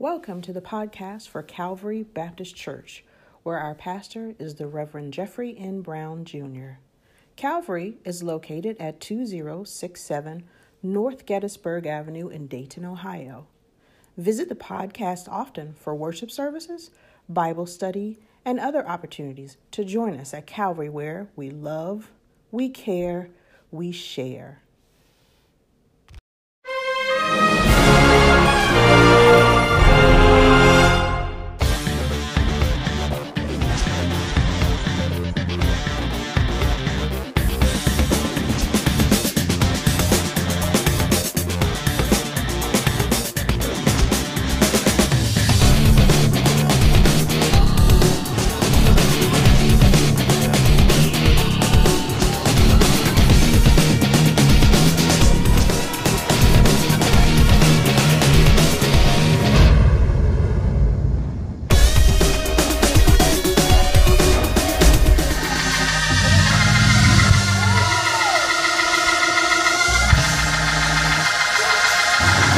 Welcome to the podcast for Calvary Baptist Church, where our pastor is the Reverend Jeffrey N. Brown Jr. Calvary is located at 2067 North Gettysburg Avenue in Dayton, Ohio. Visit the podcast often for worship services, Bible study, and other opportunities to join us at Calvary, where we love, we care, we share.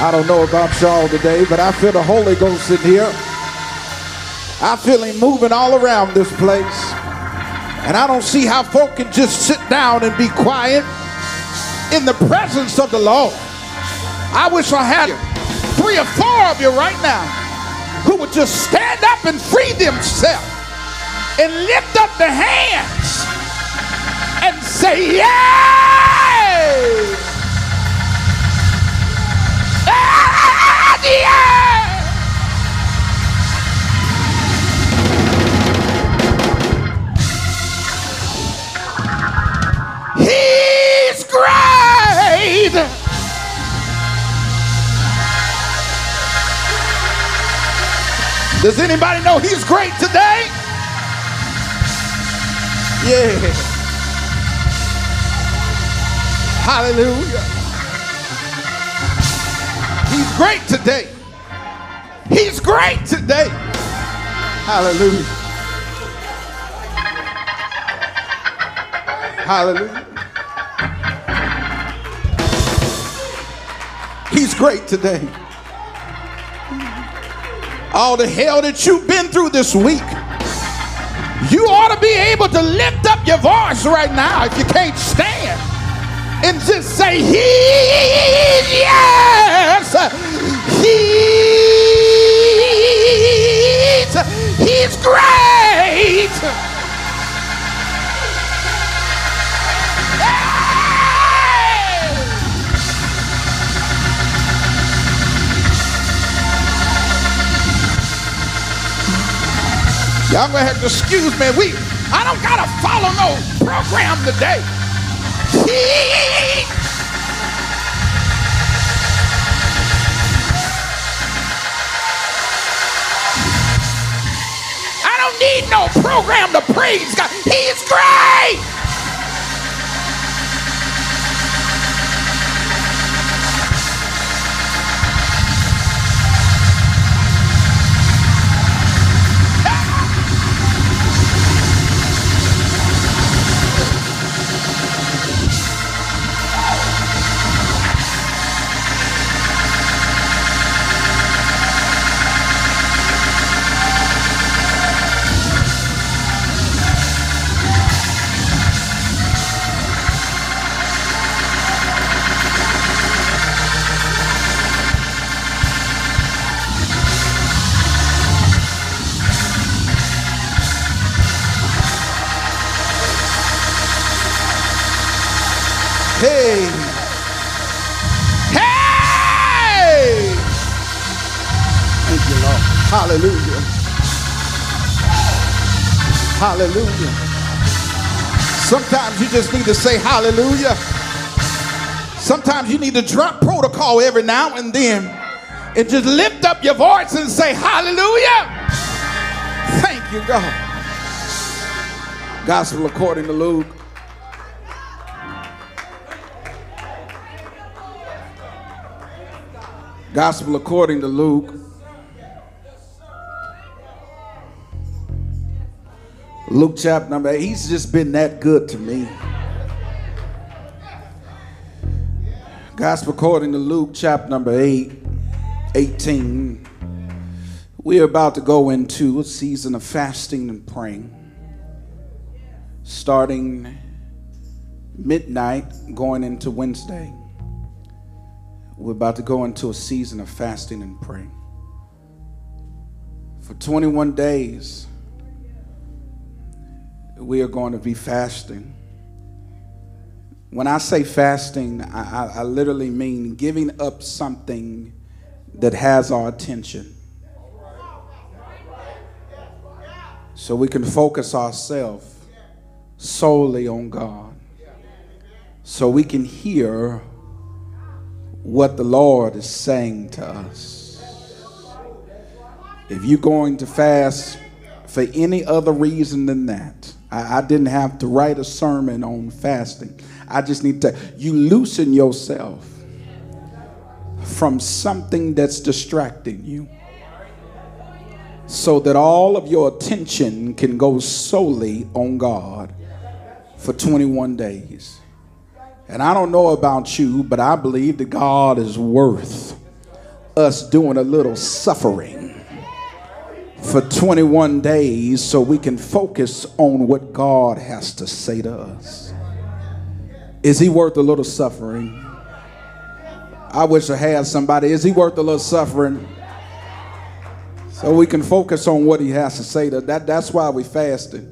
I don't know about y'all today, but I feel the Holy Ghost in here. I feel him moving all around this place. And I don't see how folk can just sit down and be quiet in the presence of the Lord. I wish I had three or four of you right now who would just stand up and free themselves and lift up their hands and say, Yay! He's great. Does anybody know he's great today? Yeah. Hallelujah. He's great today. He's great today. Hallelujah. Hallelujah. He's great today. All the hell that you've been through this week, you ought to be able to lift up your voice right now if you can't stand and just say, He, yes, He's, He's great. Y'all gonna have to excuse me. We I don't gotta follow no program today. No program to praise God. He's great. Hallelujah. Hallelujah. Sometimes you just need to say hallelujah. Sometimes you need to drop protocol every now and then and just lift up your voice and say hallelujah. Thank you, God. Gospel according to Luke. Gospel according to Luke. Luke chapter number eight. He's just been that good to me. Gospel according to Luke chapter number 8, 18. We're about to go into a season of fasting and praying, starting midnight, going into Wednesday. We're about to go into a season of fasting and praying. For 21 days, we are going to be fasting. When I say fasting, I, I, I literally mean giving up something that has our attention so we can focus ourselves solely on God, so we can hear what the Lord is saying to us. If you're going to fast for any other reason than that, I, I didn't have to write a sermon on fasting. I just need to, you loosen yourself from something that's distracting you so that all of your attention can go solely on God for 21 days. And I don't know about you, but I believe that God is worth us doing a little suffering for 21 days so we can focus on what God has to say to us. Is he worth a little suffering? I wish I had somebody. Is he worth a little suffering? so we can focus on what he has to say. That, that that's why we fasted.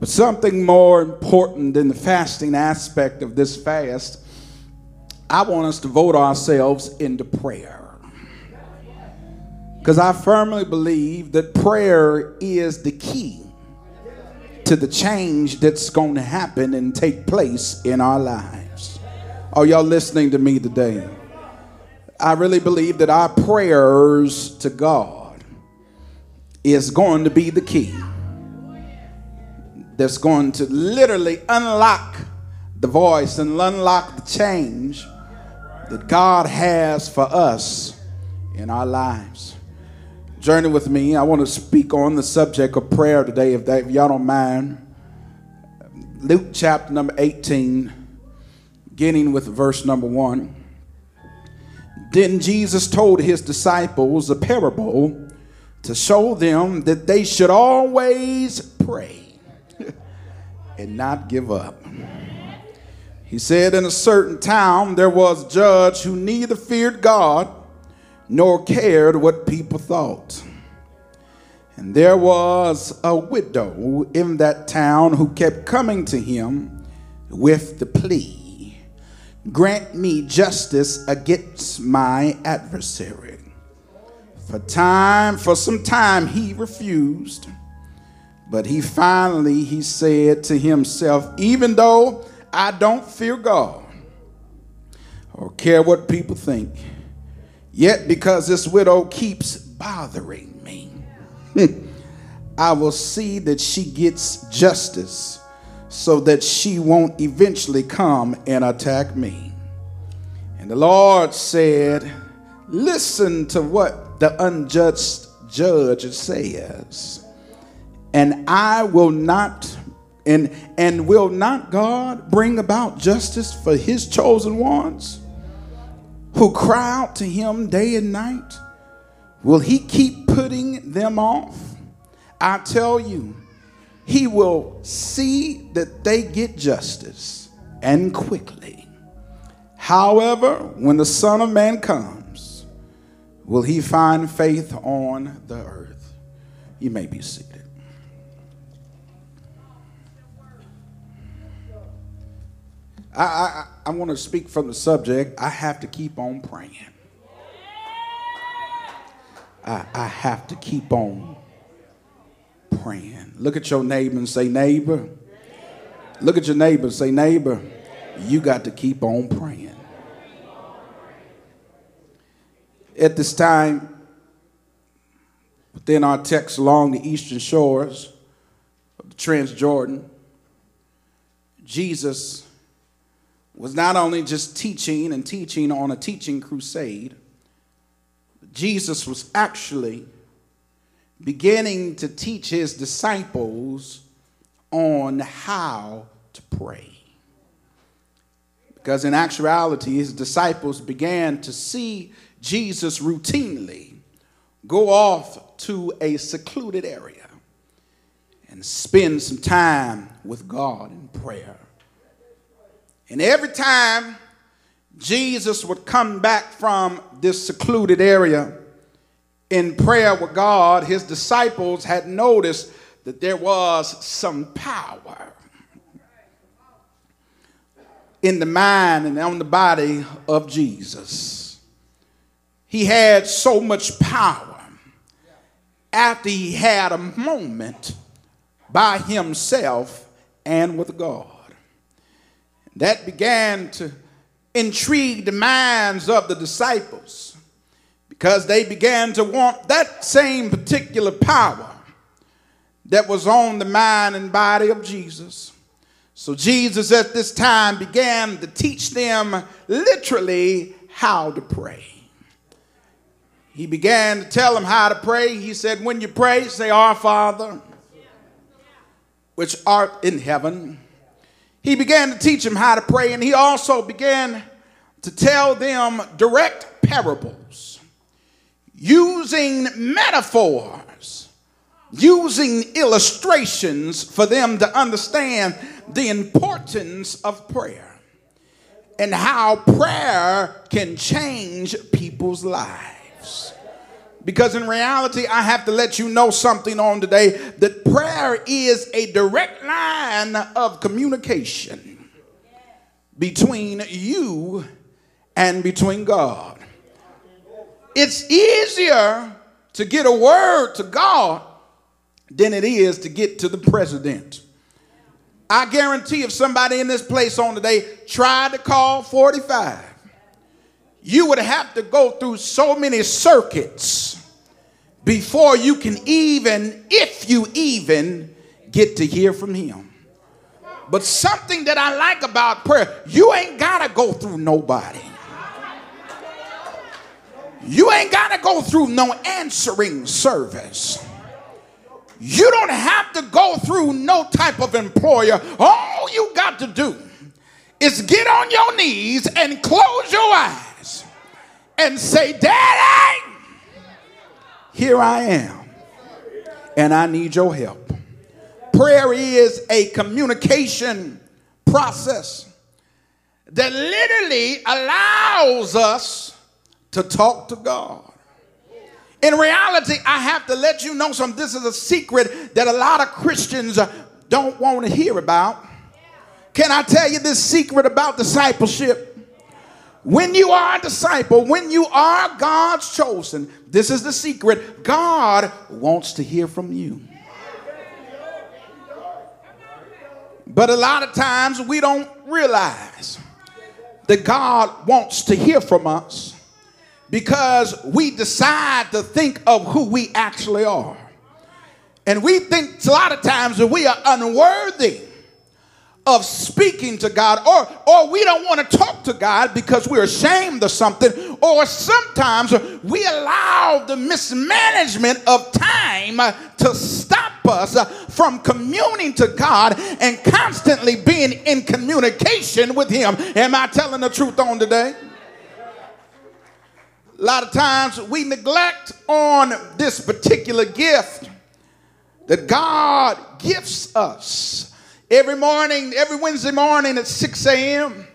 But something more important than the fasting aspect of this fast, I want us to vote ourselves into prayer. Because I firmly believe that prayer is the key to the change that's going to happen and take place in our lives. Are y'all listening to me today? I really believe that our prayers to God is going to be the key that's going to literally unlock the voice and unlock the change that God has for us in our lives. Journey with me. I want to speak on the subject of prayer today, if, that, if y'all don't mind. Luke chapter number 18, beginning with verse number 1. Then Jesus told his disciples a parable to show them that they should always pray and not give up. He said, In a certain town there was a judge who neither feared God nor cared what people thought. And there was a widow in that town who kept coming to him with the plea Grant me justice against my adversary. For time, for some time he refused. But he finally he said to himself, even though I don't fear God or care what people think, yet because this widow keeps bothering me, I will see that she gets justice so that she won't eventually come and attack me. And the Lord said, Listen to what the unjust judge says, and I will not and and will not God bring about justice for his chosen ones who cry out to him day and night? Will he keep putting them off? I tell you, he will see that they get justice and quickly. However, when the Son of Man comes, Will he find faith on the earth? You may be seated. I, I, I want to speak from the subject. I have to keep on praying. I, I have to keep on praying. Look at your neighbor and say, neighbor. Look at your neighbor and say, neighbor, you got to keep on praying. At this time, within our text along the eastern shores of the Transjordan, Jesus was not only just teaching and teaching on a teaching crusade, Jesus was actually beginning to teach his disciples on how to pray. Because in actuality, his disciples began to see Jesus routinely go off to a secluded area and spend some time with God in prayer. And every time Jesus would come back from this secluded area in prayer with God, his disciples had noticed that there was some power in the mind and on the body of Jesus. He had so much power after he had a moment by himself and with God. That began to intrigue the minds of the disciples because they began to want that same particular power that was on the mind and body of Jesus. So Jesus at this time began to teach them literally how to pray. He began to tell them how to pray. He said, When you pray, say, Our Father, which art in heaven. He began to teach them how to pray, and he also began to tell them direct parables using metaphors, using illustrations for them to understand the importance of prayer and how prayer can change people's lives. Because in reality, I have to let you know something on today that prayer is a direct line of communication between you and between God. It's easier to get a word to God than it is to get to the president. I guarantee if somebody in this place on today tried to call 45, you would have to go through so many circuits before you can even, if you even, get to hear from him. But something that I like about prayer, you ain't got to go through nobody. You ain't got to go through no answering service. You don't have to go through no type of employer. All you got to do is get on your knees and close your eyes and say, Daddy, here I am, and I need your help. Prayer is a communication process that literally allows us to talk to God. In reality, I have to let you know something. This is a secret that a lot of Christians uh, don't want to hear about. Can I tell you this secret about discipleship? When you are a disciple, when you are God's chosen, this is the secret God wants to hear from you. But a lot of times we don't realize that God wants to hear from us because we decide to think of who we actually are. And we think a lot of times that we are unworthy of speaking to God, or, or we don't want to talk to God because we're ashamed of something, or sometimes we allow the mismanagement of time uh, to stop us uh, from communing to God and constantly being in communication with Him. Am I telling the truth on today? A lot of times we neglect on this particular gift that God gifts us. Every morning, every Wednesday morning at 6 a.m.,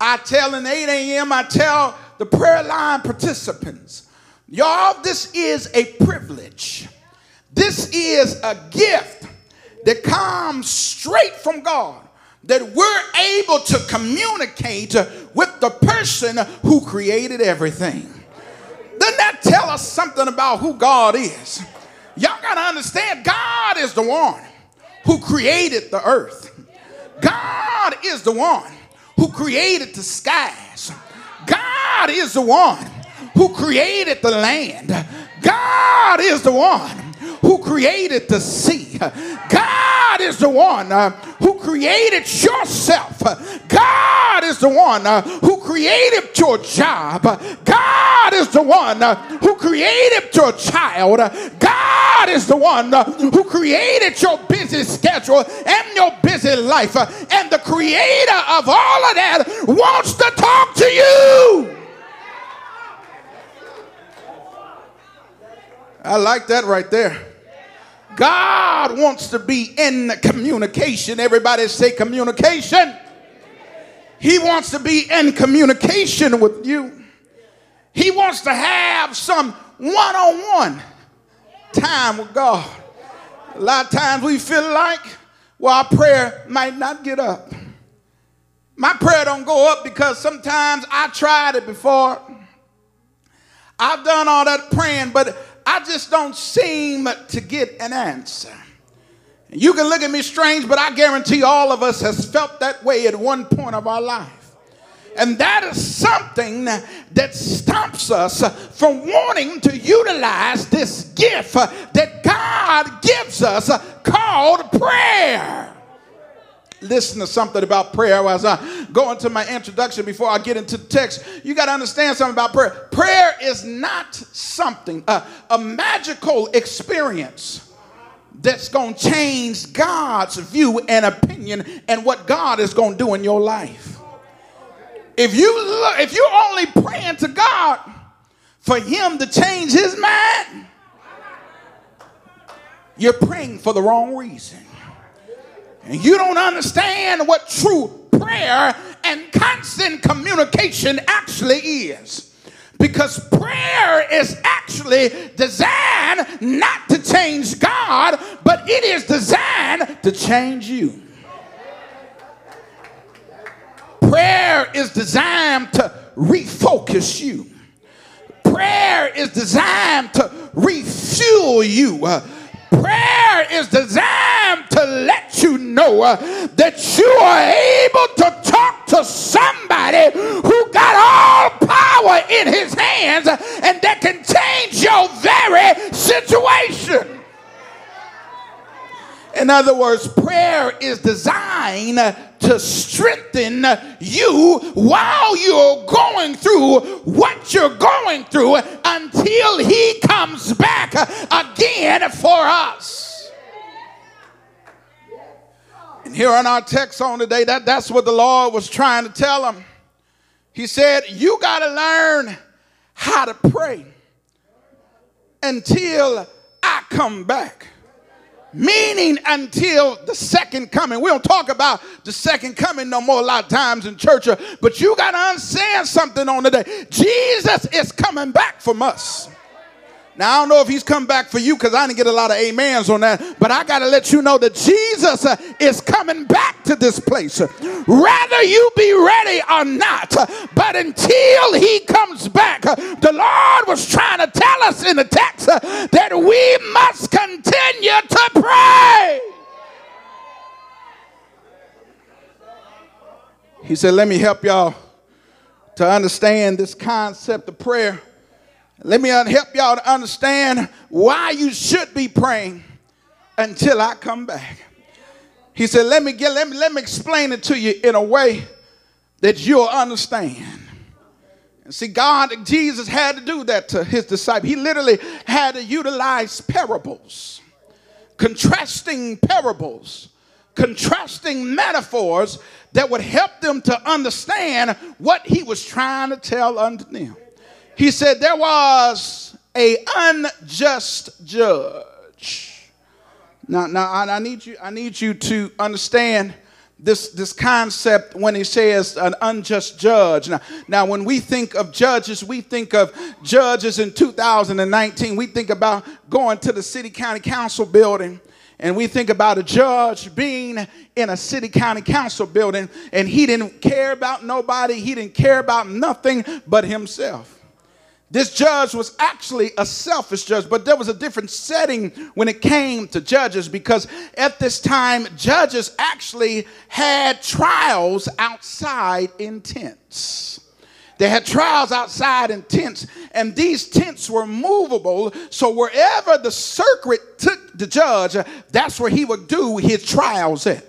I tell in 8 a.m., I tell the prayer line participants, y'all, this is a privilege. This is a gift that comes straight from God that we're able to communicate with the person who created everything. Doesn't that tell us something about who God is? Y'all got to understand, God is the one who created the earth. God is the one who created the skies. God is the one who created the land. God is the one who created the sea. God is the one uh, who created yourself. God is the one uh, who created your job. God is the one uh, who created your child. God is the one uh, who created your busy schedule and your busy life. And the creator of all of that wants to talk to you. I like that right there. God wants to be in communication. Everybody say communication. He wants to be in communication with you. He wants to have some one on one time with God. A lot of times we feel like, well, our prayer might not get up. My prayer don't go up because sometimes I tried it before. I've done all that praying, but I just don't seem to get an answer. You can look at me strange, but I guarantee all of us has felt that way at one point of our life. And that is something that stops us from wanting to utilize this gift that God gives us called prayer listen to something about prayer as I go into my introduction before I get into the text. You got to understand something about prayer. Prayer is not something, uh, a magical experience that's going to change God's view and opinion and what God is going to do in your life. If you look, if you're only praying to God for him to change his mind, you're praying for the wrong reason and you don't understand what true prayer and constant communication actually is. Because prayer is actually designed not to change God, but it is designed to change you. Prayer is designed to refocus you. Prayer is designed to refuel you. Uh, prayer is designed to let you know uh, that you are able to talk to somebody who got all power in his hands and that can change your very situation. In other words, prayer is designed to strengthen you while you're going through what you're going through until He comes back again for us. And here in our text on today, that, that's what the Lord was trying to tell him. He said, You got to learn how to pray until I come back meaning until the second coming. We don't talk about the second coming no more a lot of times in church, uh, but you got to understand something on the day. Jesus is coming back from us. Now, I don't know if he's come back for you because I didn't get a lot of amens on that, but I got to let you know that Jesus uh, is coming back to this place. Rather you be ready or not, but until he comes back, the Lord was trying to tell us in the text uh, that we must continue to pray. He said, Let me help y'all to understand this concept of prayer let me help y'all to understand why you should be praying until I come back. He said, let me get let me let me explain it to you in a way that you'll understand. And see, God, Jesus had to do that to his disciples. He literally had to utilize parables, contrasting parables, contrasting metaphors that would help them to understand what he was trying to tell unto them. He said there was a unjust judge. Now, now I, need you, I need you to understand this, this concept when he says an unjust judge. Now, now, when we think of judges, we think of judges in 2019. We think about going to the city county council building and we think about a judge being in a city county council building and he didn't care about nobody, he didn't care about nothing but himself. This judge was actually a selfish judge, but there was a different setting when it came to judges because at this time, judges actually had trials outside in tents. They had trials outside in tents, and these tents were movable. So wherever the circuit took the judge, that's where he would do his trials at.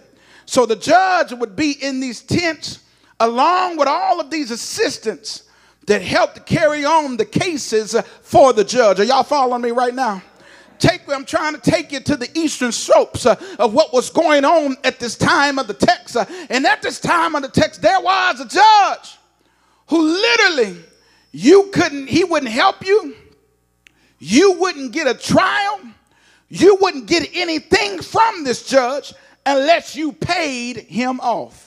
So the judge would be in these tents along with all of these assistants that helped carry on the cases for the judge. Are y'all following me right now? Take, I'm trying to take you to the eastern slopes uh, of what was going on at this time of the text. Uh, and at this time of the text, there was a judge who literally you couldn't, he wouldn't help you. you wouldn't get a trial, you wouldn't get anything from this judge unless you paid him off.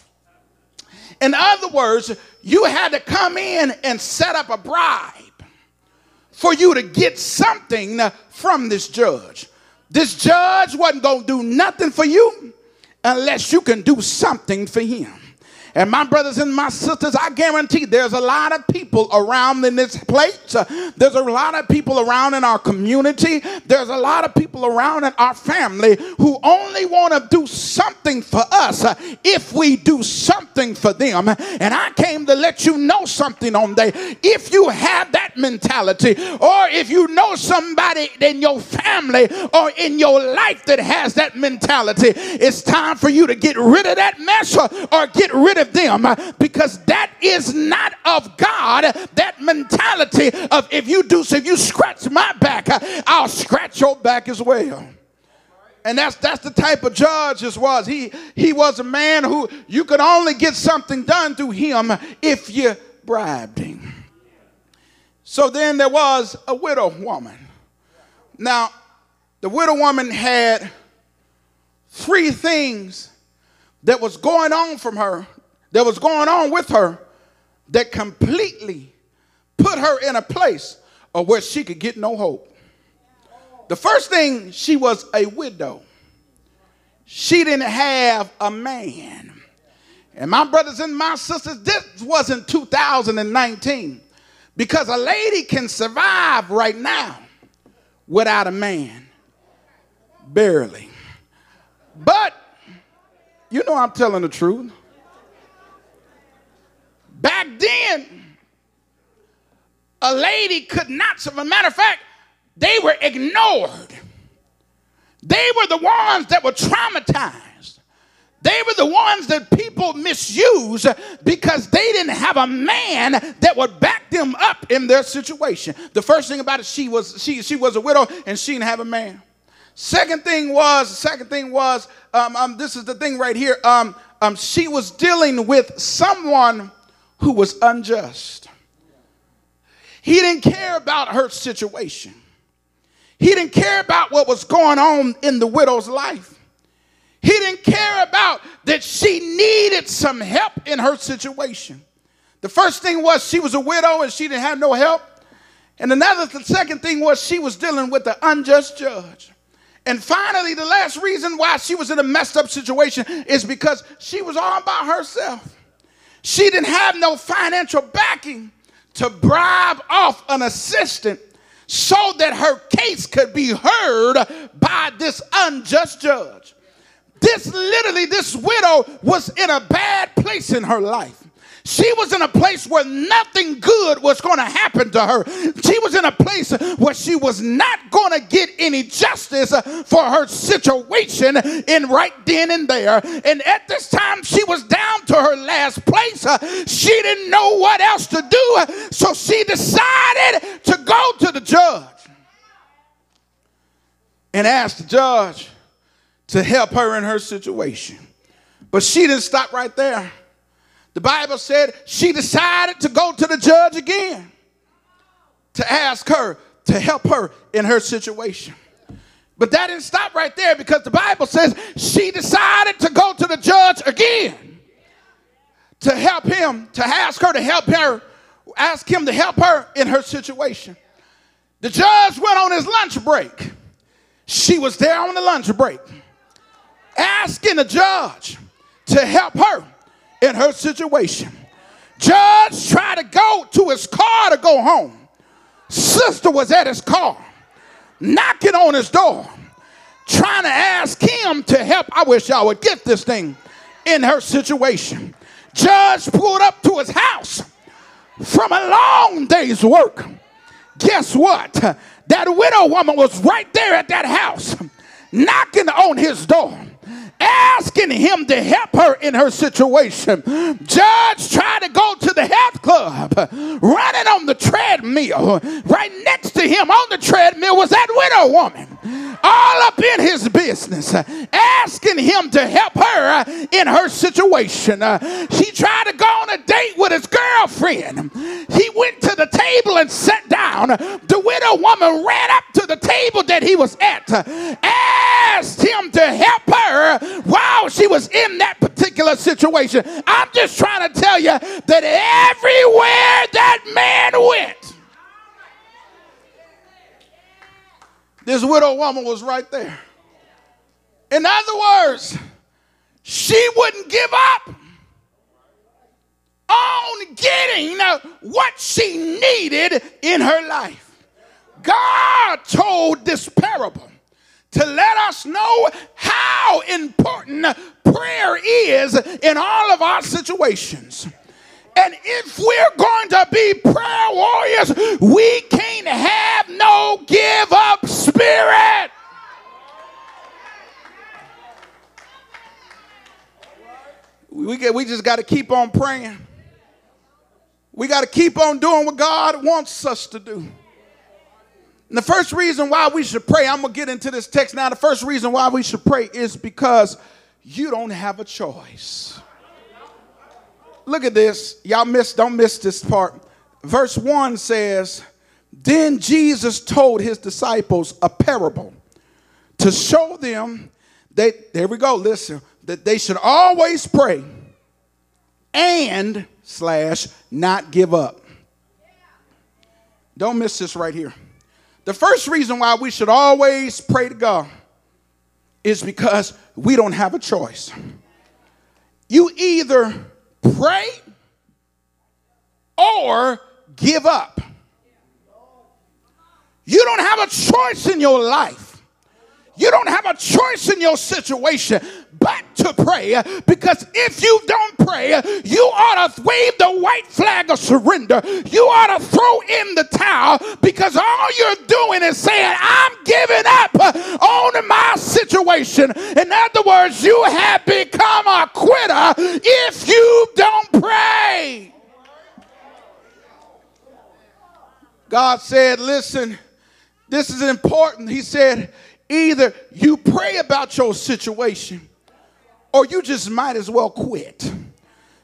In other words, you had to come in and set up a bribe for you to get something from this judge. This judge wasn't going to do nothing for you unless you can do something for him. And my brothers and my sisters, I guarantee there's a lot of people around in this place. There's a lot of people around in our community. There's a lot of people around in our family who only want to do something for us if we do something for them. And I came to let you know something on day. If you have that mentality, or if you know somebody in your family or in your life that has that mentality, it's time for you to get rid of that mess or get rid of them because that is not of God. That mentality of if you do so, if you scratch my back, I'll scratch your back as well. And that's that's the type of judge this was. He he was a man who you could only get something done through him if you bribed him. So then there was a widow woman. Now, the widow woman had three things that was going on from her that was going on with her that completely put her in a place of where she could get no hope. The first thing, she was a widow. She didn't have a man. And my brothers and my sisters, this wasn't 2019 because a lady can survive right now without a man. Barely. But, you know, I'm telling the truth. Back then, a lady could not, as a matter of fact, they were ignored. They were the ones that were traumatized. They were the ones that people misused because they didn't have a man that would back them up in their situation. The first thing about it, she was she she was a widow and she didn't have a man. Second thing was second thing was um, um, this is the thing right here. Um, um, she was dealing with someone who was unjust. He didn't care about her situation. He didn't care about what was going on in the widow's life. He didn't care about that she needed some help in her situation. The first thing was she was a widow and she didn't have no help. And another, the second thing was she was dealing with the unjust judge. And finally, the last reason why she was in a messed up situation is because she was all by herself. She didn't have no financial backing to bribe off an assistant so that her case could be heard by this unjust judge. This literally, this widow was in a bad place in her life. She was in a place where nothing good was going to happen to her. She was in a place where she was not going to get any justice uh, for her situation in right then and there. And at this time, she was down to her last place. Uh, she didn't know what else to do, uh, so she decided to go to the judge and ask the judge to help her in her situation. But she didn't stop right there. The Bible said she decided to go to the judge again to ask her to help her in her situation. But that didn't stop right there because the Bible says she decided to go to the judge again to help him, to ask her to help her, ask him to help her in her situation. The judge went on his lunch break. She was there on the lunch break, asking the judge to help her in her situation. Judge tried to go to his car to go home. Sister was at his car, knocking on his door, trying to ask him to help. I wish y'all would get this thing in her situation. Judge pulled up to his house from a long day's work. Guess what? That widow woman was right there at that house, knocking on his door asking him to help her in her situation. Judge tried to go to the health club, running on the treadmill. Right next to him on the treadmill was that widow woman, all up in his business, uh, asking him to help her uh, in her situation. Uh, she tried to go on a date with his girlfriend. He went to the table and sat down. The widow woman ran up to the table that he was at, asked him to help her while she was in that particular situation. I'm just trying to tell you that everywhere that man went, this widow woman was right there. In other words, she wouldn't give up on getting what she needed in her life. God told this parable to let us know how important prayer is in all of our situations. And if we're going to be prayer warriors, we can't have no give up spirit. We, get, we just got to keep on praying. We got to keep on doing what God wants us to do. And the first reason why we should pray, I'm going to get into this text now. The first reason why we should pray is because you don't have a choice. Look at this. Y'all miss, don't miss this part. Verse 1 says, Then Jesus told his disciples a parable to show them that, there we go, listen, that they should always pray and slash not give up. Don't miss this right here. The first reason why we should always pray to God is because we don't have a choice. You either pray or give up. You don't have a choice in your life. You don't have a choice in your situation to pray because if you don't pray, you ought to wave the white flag of surrender. You ought to throw in the towel because all you're doing is saying, I'm giving up on my situation. In other words, you have become a quitter if you don't pray. God said, Listen, this is important. He said, Either you pray about your situation or you just might as well quit.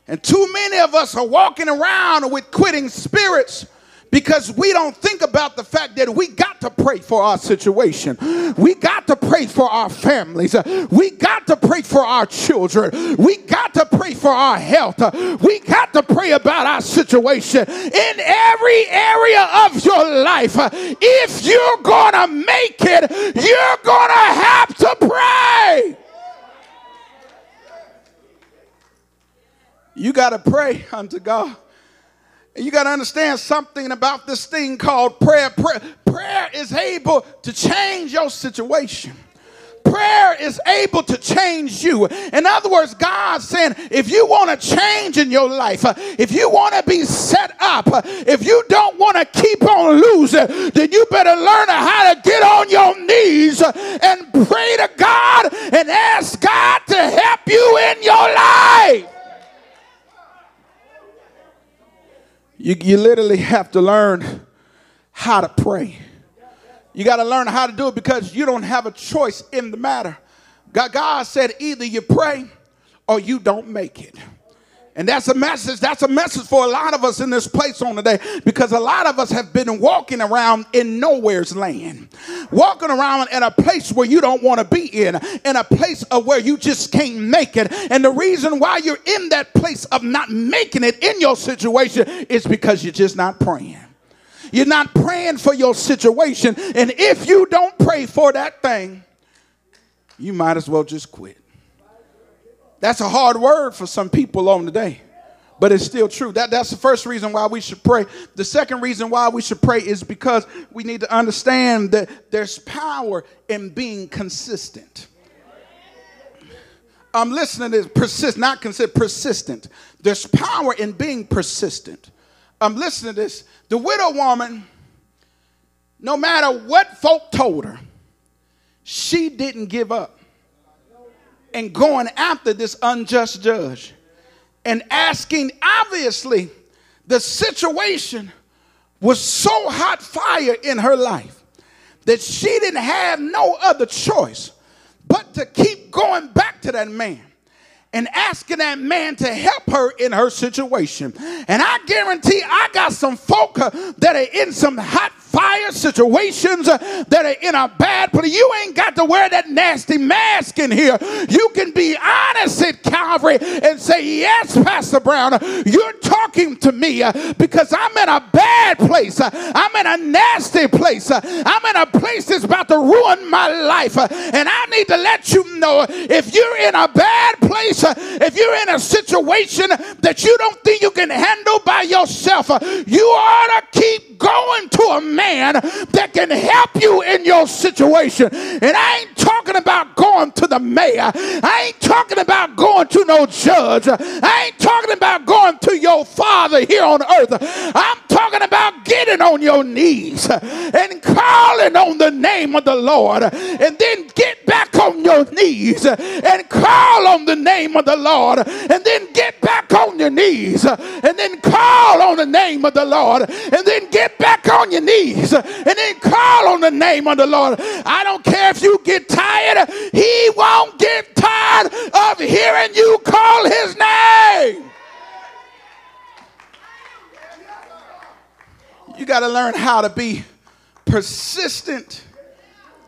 And too many of us are walking around with quitting spirits because we don't think about the fact that we got to pray for our situation. We got to pray for our families. We got to pray for our children. We got to pray for our health. We got to pray about our situation in every area of your life. If you're going to make it, you're going to have to pray. You got to pray unto God. And you got to understand something about this thing called prayer. prayer. Prayer is able to change your situation. Prayer is able to change you. In other words, God's saying, if you want to change in your life, if you want to be set up, if you don't want to keep on losing, then you better learn how to get on your knees uh, and pray to God and ask God to help you in your life. You, you literally have to learn how to pray. You got to learn how to do it because you don't have a choice in the matter. God, God said either you pray or you don't make it. And that's a message. That's a message for a lot of us in this place on today because a lot of us have been walking around in nowhere's land, walking around in a place where you don't want to be in, in a place of where you just can't make it. And the reason why you're in that place of not making it in your situation is because you're just not praying. You're not praying for your situation. And if you don't pray for that thing, you might as well just quit. That's a hard word for some people on today, but it's still true. That, that's the first reason why we should pray. The second reason why we should pray is because we need to understand that there's power in being consistent. I'm listening to this, persist, not consider persistent. There's power in being persistent. I'm listening to this. The widow woman, no matter what folk told her, she didn't give up and going after this unjust judge and asking, obviously, the situation was so hot fire in her life that she didn't have no other choice but to keep going back to that man and asking that man to help her in her situation. And I guarantee I got some folk uh, that are in some hot fire situations uh, that are in a bad place. You ain't got to wear that nasty mask in here. You can be honest at Calvary and say, Yes, Pastor Brown, you're talking to me uh, because I'm in a bad place. I'm in a nasty place. I'm in a place that's about to ruin my life. And I need to let you know if you're in a bad place, Uh, if you're in a situation that you don't think you can handle by yourself, uh, you ought to keep going to a man that can help you in your situation. And I ain't talking about going to the mayor. I ain't talking about going to no judge. I ain't talking about going to your father here on earth. I'm talking about getting on your knees and calling on the name of the Lord and then get back on your knees and call on the name of the Lord and then get back on your knees and then call on the name of the Lord and then get back on your knees and then call on the name of the Lord. I don't care if you get tired, He won't get tired of hearing you call His name. You got to learn how to be persistent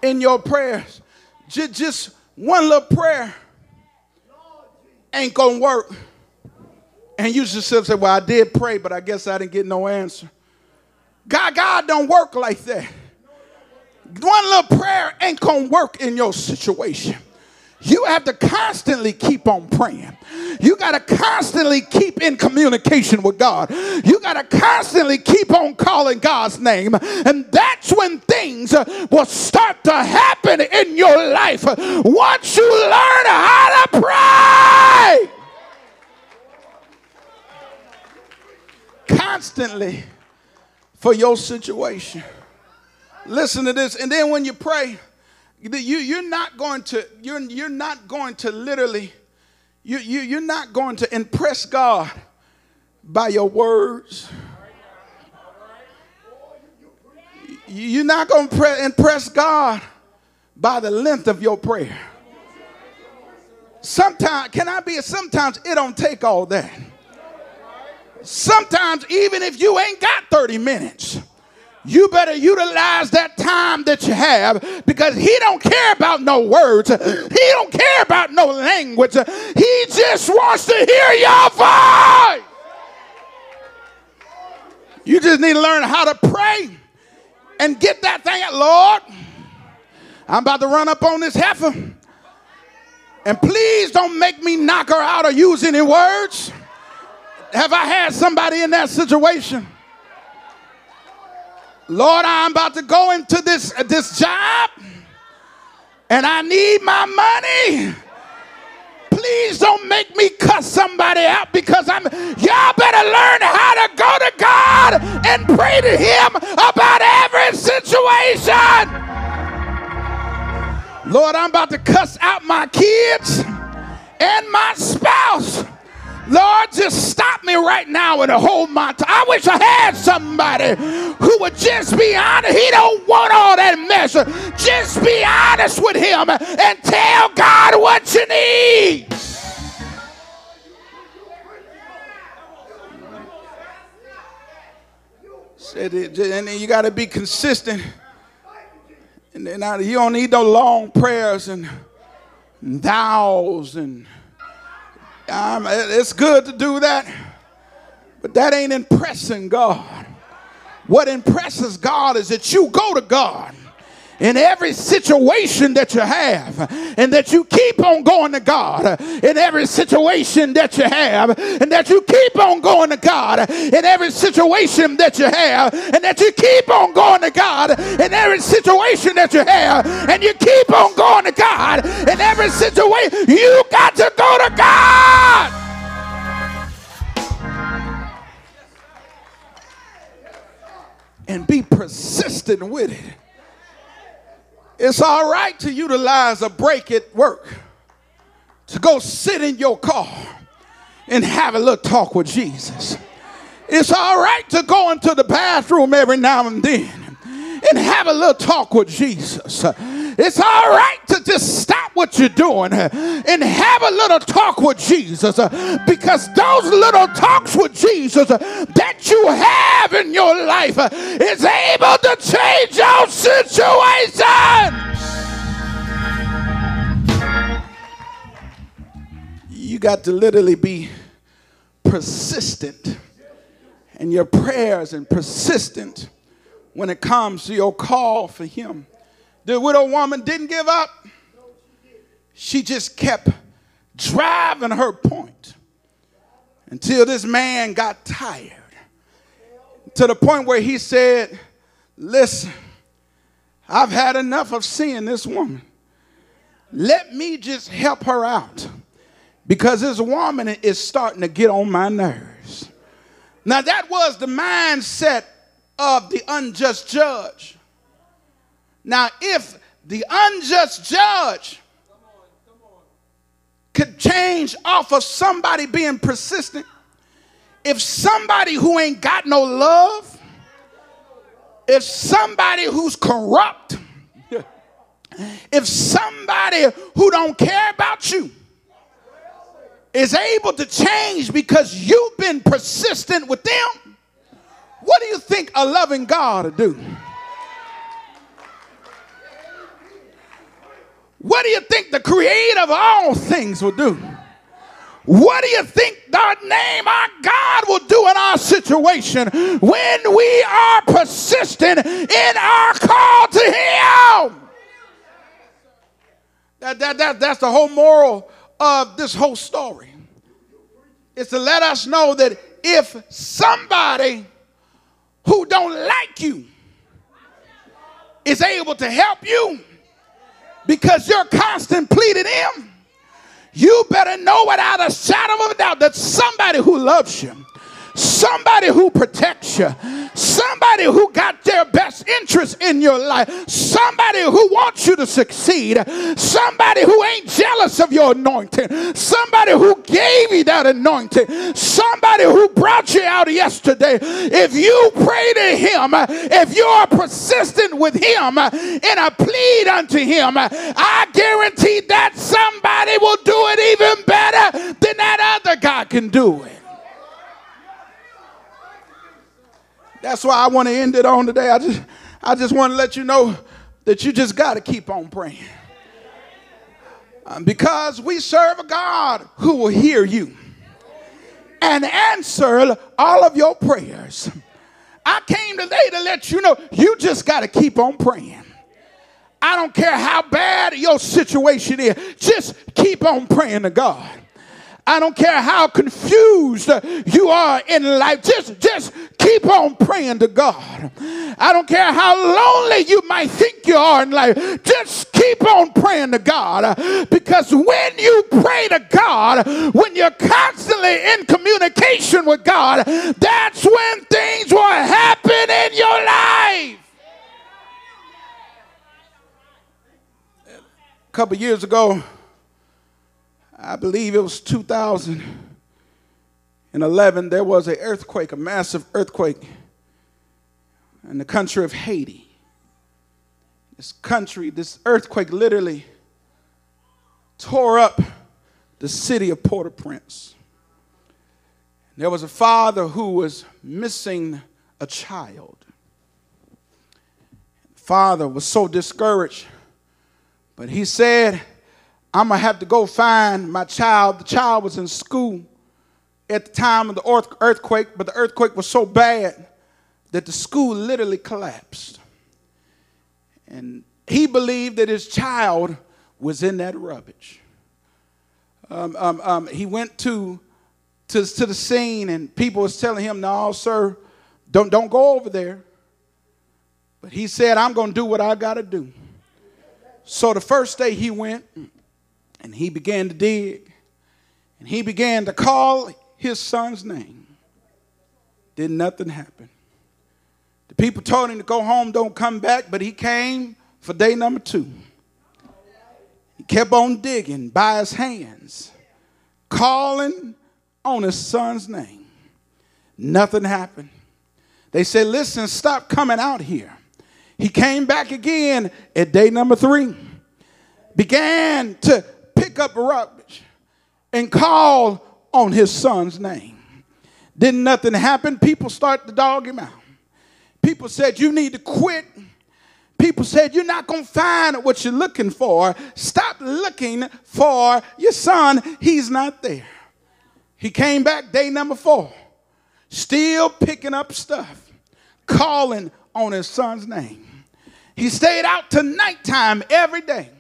in your prayers. Just one little prayer ain't to work. And you just say, well, I did pray, but I guess I didn't get no answer. God, God don't work like that. One little prayer ain't gonna work in your situation. You have to constantly keep on praying. You got to constantly keep in communication with God. You got to constantly keep on calling God's name. And that's when things will start to happen in your life. Once you learn how to pray, constantly for your situation. Listen to this. And then when you pray, you, you're not going to, you're, you're not going to literally, you, you, you're not going to impress God by your words. You're not going to impress God by the length of your prayer. Sometimes, can I be, sometimes it don't take all that sometimes even if you ain't got 30 minutes you better utilize that time that you have because he don't care about no words. He don't care about no language. He just wants to hear your voice. You just need to learn how to pray and get that thing lord i'm about to run up on this heifer and please don't make me knock her out or use any words have I had somebody in that situation? Lord, I'm about to go into this, uh, this job and I need my money. Please don't make me cuss somebody out because I'm, y'all better learn how to go to God and pray to Him about every situation. Lord, I'm about to cuss out my kids and my spouse. Lord, just stop me right now and hold my. I wish I had somebody who would just be honest. He don't want all that mess. Just be honest with him and tell God what you need. Said it, and you got to be consistent. And then you don't need no long prayers and thous and it's good to do that, but that ain't impressing God. What impresses God is that you go to God in every situation that you have and that you keep on going to God in every situation that you have and that you keep on going to God in every situation that you have and that you keep on going to God in every situation that you have and you keep on going to God in every situation you got to go to God! And be persistent with it it's all right to utilize a break at work, to go sit in your car and have a little talk with Jesus. It's all right to go into the bathroom every now and then and have a little talk with Jesus. It's all right to just stop what you're doing and have a little talk with Jesus because those little talks with Jesus that you have in your life is able to change your situation. You got to literally be persistent and your prayers and persistent when it comes to your call for him. The widow woman didn't give up. She just kept driving her point until this man got tired. To the point where he said, Listen, I've had enough of seeing this woman. Let me just help her out because this woman is starting to get on my nerves. Now, that was the mindset of the unjust judge. Now, if the unjust judge could change off of somebody being persistent, if somebody who ain't got no love, if somebody who's corrupt, if somebody who don't care about you, is able to change because you've been persistent with them, what do you think a loving God will do? What do you think the creator of all things will do? What do you think the name our God will do in our situation when we are persistent in our call to Him? That, that, that, that's the whole moral of this whole story is to let us know that if somebody who don't like you is able to help you because you're constant pleading him, you better know without a shadow of a doubt that somebody who loves you somebody who protects you, somebody who got their best interest in your life, somebody who wants you to succeed, somebody who ain't jealous of your anointing, somebody who gave you that anointing, somebody who brought you out yesterday. If you pray to him, if you are persistent with him in a plead unto him, I guarantee that somebody will do it even better than that other guy can do it. That's why I want to end it on today. I just, I just want to let you know that you just got to keep on praying. Um, because we serve a God who will hear you and answer all of your prayers. I came today to let you know you just got to keep on praying. I don't care how bad your situation is, just keep on praying to God. I don't care how confused you are in life. Just, just keep on praying to God. I don't care how lonely you might think you are in life. Just keep on praying to God. Because when you pray to God, when you're constantly in communication with God, that's when things will happen in your life. A couple years ago, I believe it was 2011, there was an earthquake, a massive earthquake in the country of Haiti. This country, this earthquake literally tore up the city of Port au Prince. There was a father who was missing a child. The father was so discouraged, but he said, I'm going to have to go find my child. The child was in school at the time of the earthquake, but the earthquake was so bad that the school literally collapsed. And he believed that his child was in that rubbish. Um, um, um, he went to, to, to the scene, and people was telling him, no, sir, don't, don't go over there. But he said, I'm going to do what I got to do. So the first day he went, and he began to dig. And he began to call his son's name. Did nothing happen. The people told him to go home, don't come back, but he came for day number two. He kept on digging by his hands, calling on his son's name. Nothing happened. They said, Listen, stop coming out here. He came back again at day number three, began to pick up rubbish and call on his son's name. Didn't nothing happen. People start to dog him out. People said, You need to quit. People said, You're not going to find what you're looking for. Stop looking for your son. He's not there. He came back day number four, still picking up stuff, calling on his son's name. He stayed out to nighttime every day,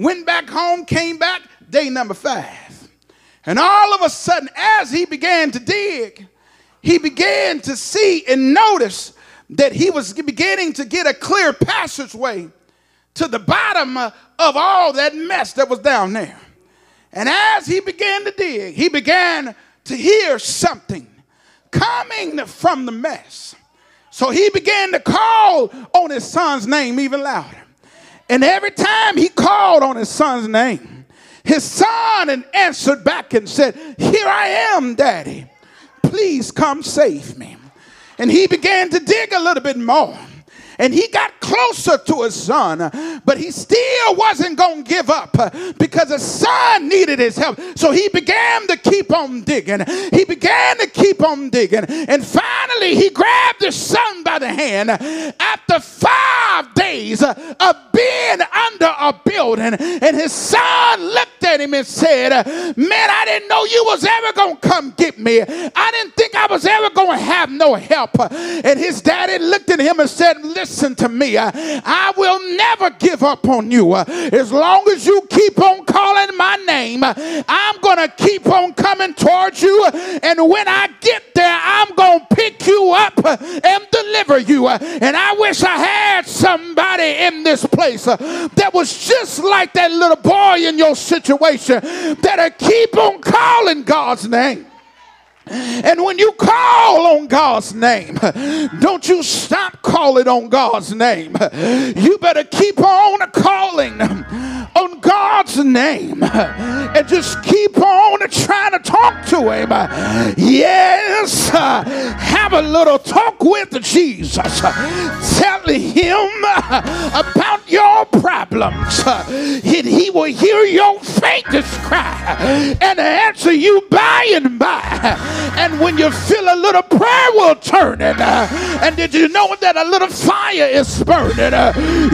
went back home, came back day number five. And all of a sudden, as he began to dig, he began to see and notice that he was beginning to get a clear passageway to the bottom of all that mess that was down there. And as he began to dig, he began to hear something coming from the mess. So he began to call on his son's name even louder. And every time he called on his son's name, his son answered back and said, Here I am, daddy. Please come save me. And he began to dig a little bit more and he got closer to his son, but he still wasn't going to give up because his son needed his help. So he began to keep on digging. He began to keep on digging, and finally he grabbed his son by the hand after five days of being under a building, and his son looked at him and said, Man, I didn't know you was ever going to come get me. I didn't think I was ever going to have no help. And his daddy looked at him and said, Listen listen to me. I, I will never give up on you. Uh, as long as you keep on calling my name, uh, I'm going to keep on coming towards you. And when I get there, I'm going to pick you up and deliver you. And I wish I had somebody in this place that was just like that little boy in your situation that'll keep on calling God's name. And when you call on God's name, don't you stop calling on God's name. You better keep on calling on God's name and just keep on trying to talk to Him. Yes, have a little talk with Jesus. Tell Him about your problems, and He will hear your faintest cry and answer you by and by. And when you feel a little prayer will turn it, uh, and did you know that a little fire is burning, uh,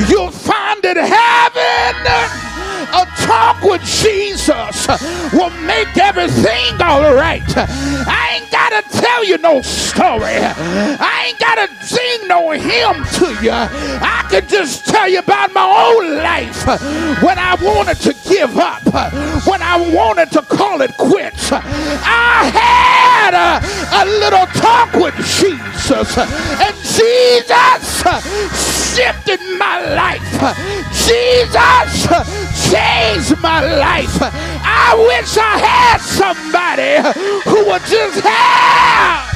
you'll find that heaven a talk with Jesus will make everything all right. I ain't got to tell you no story. I ain't got to sing no hymn to you. I can just tell you about my own life when I wanted to give up, when I wanted to call it quits. I had a, a little talk with Jesus, and Jesus shifted my life. Jesus my life. I wish I had somebody who would just have.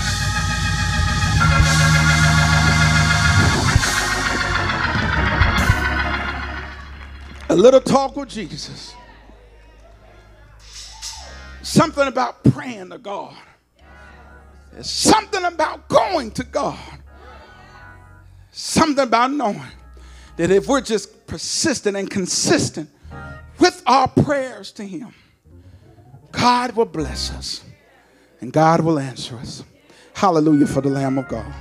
A little talk with Jesus. Something about praying to God. There's something about going to God. Something about knowing that if we're just persistent and consistent with our prayers to Him, God will bless us and God will answer us. Hallelujah for the Lamb of God.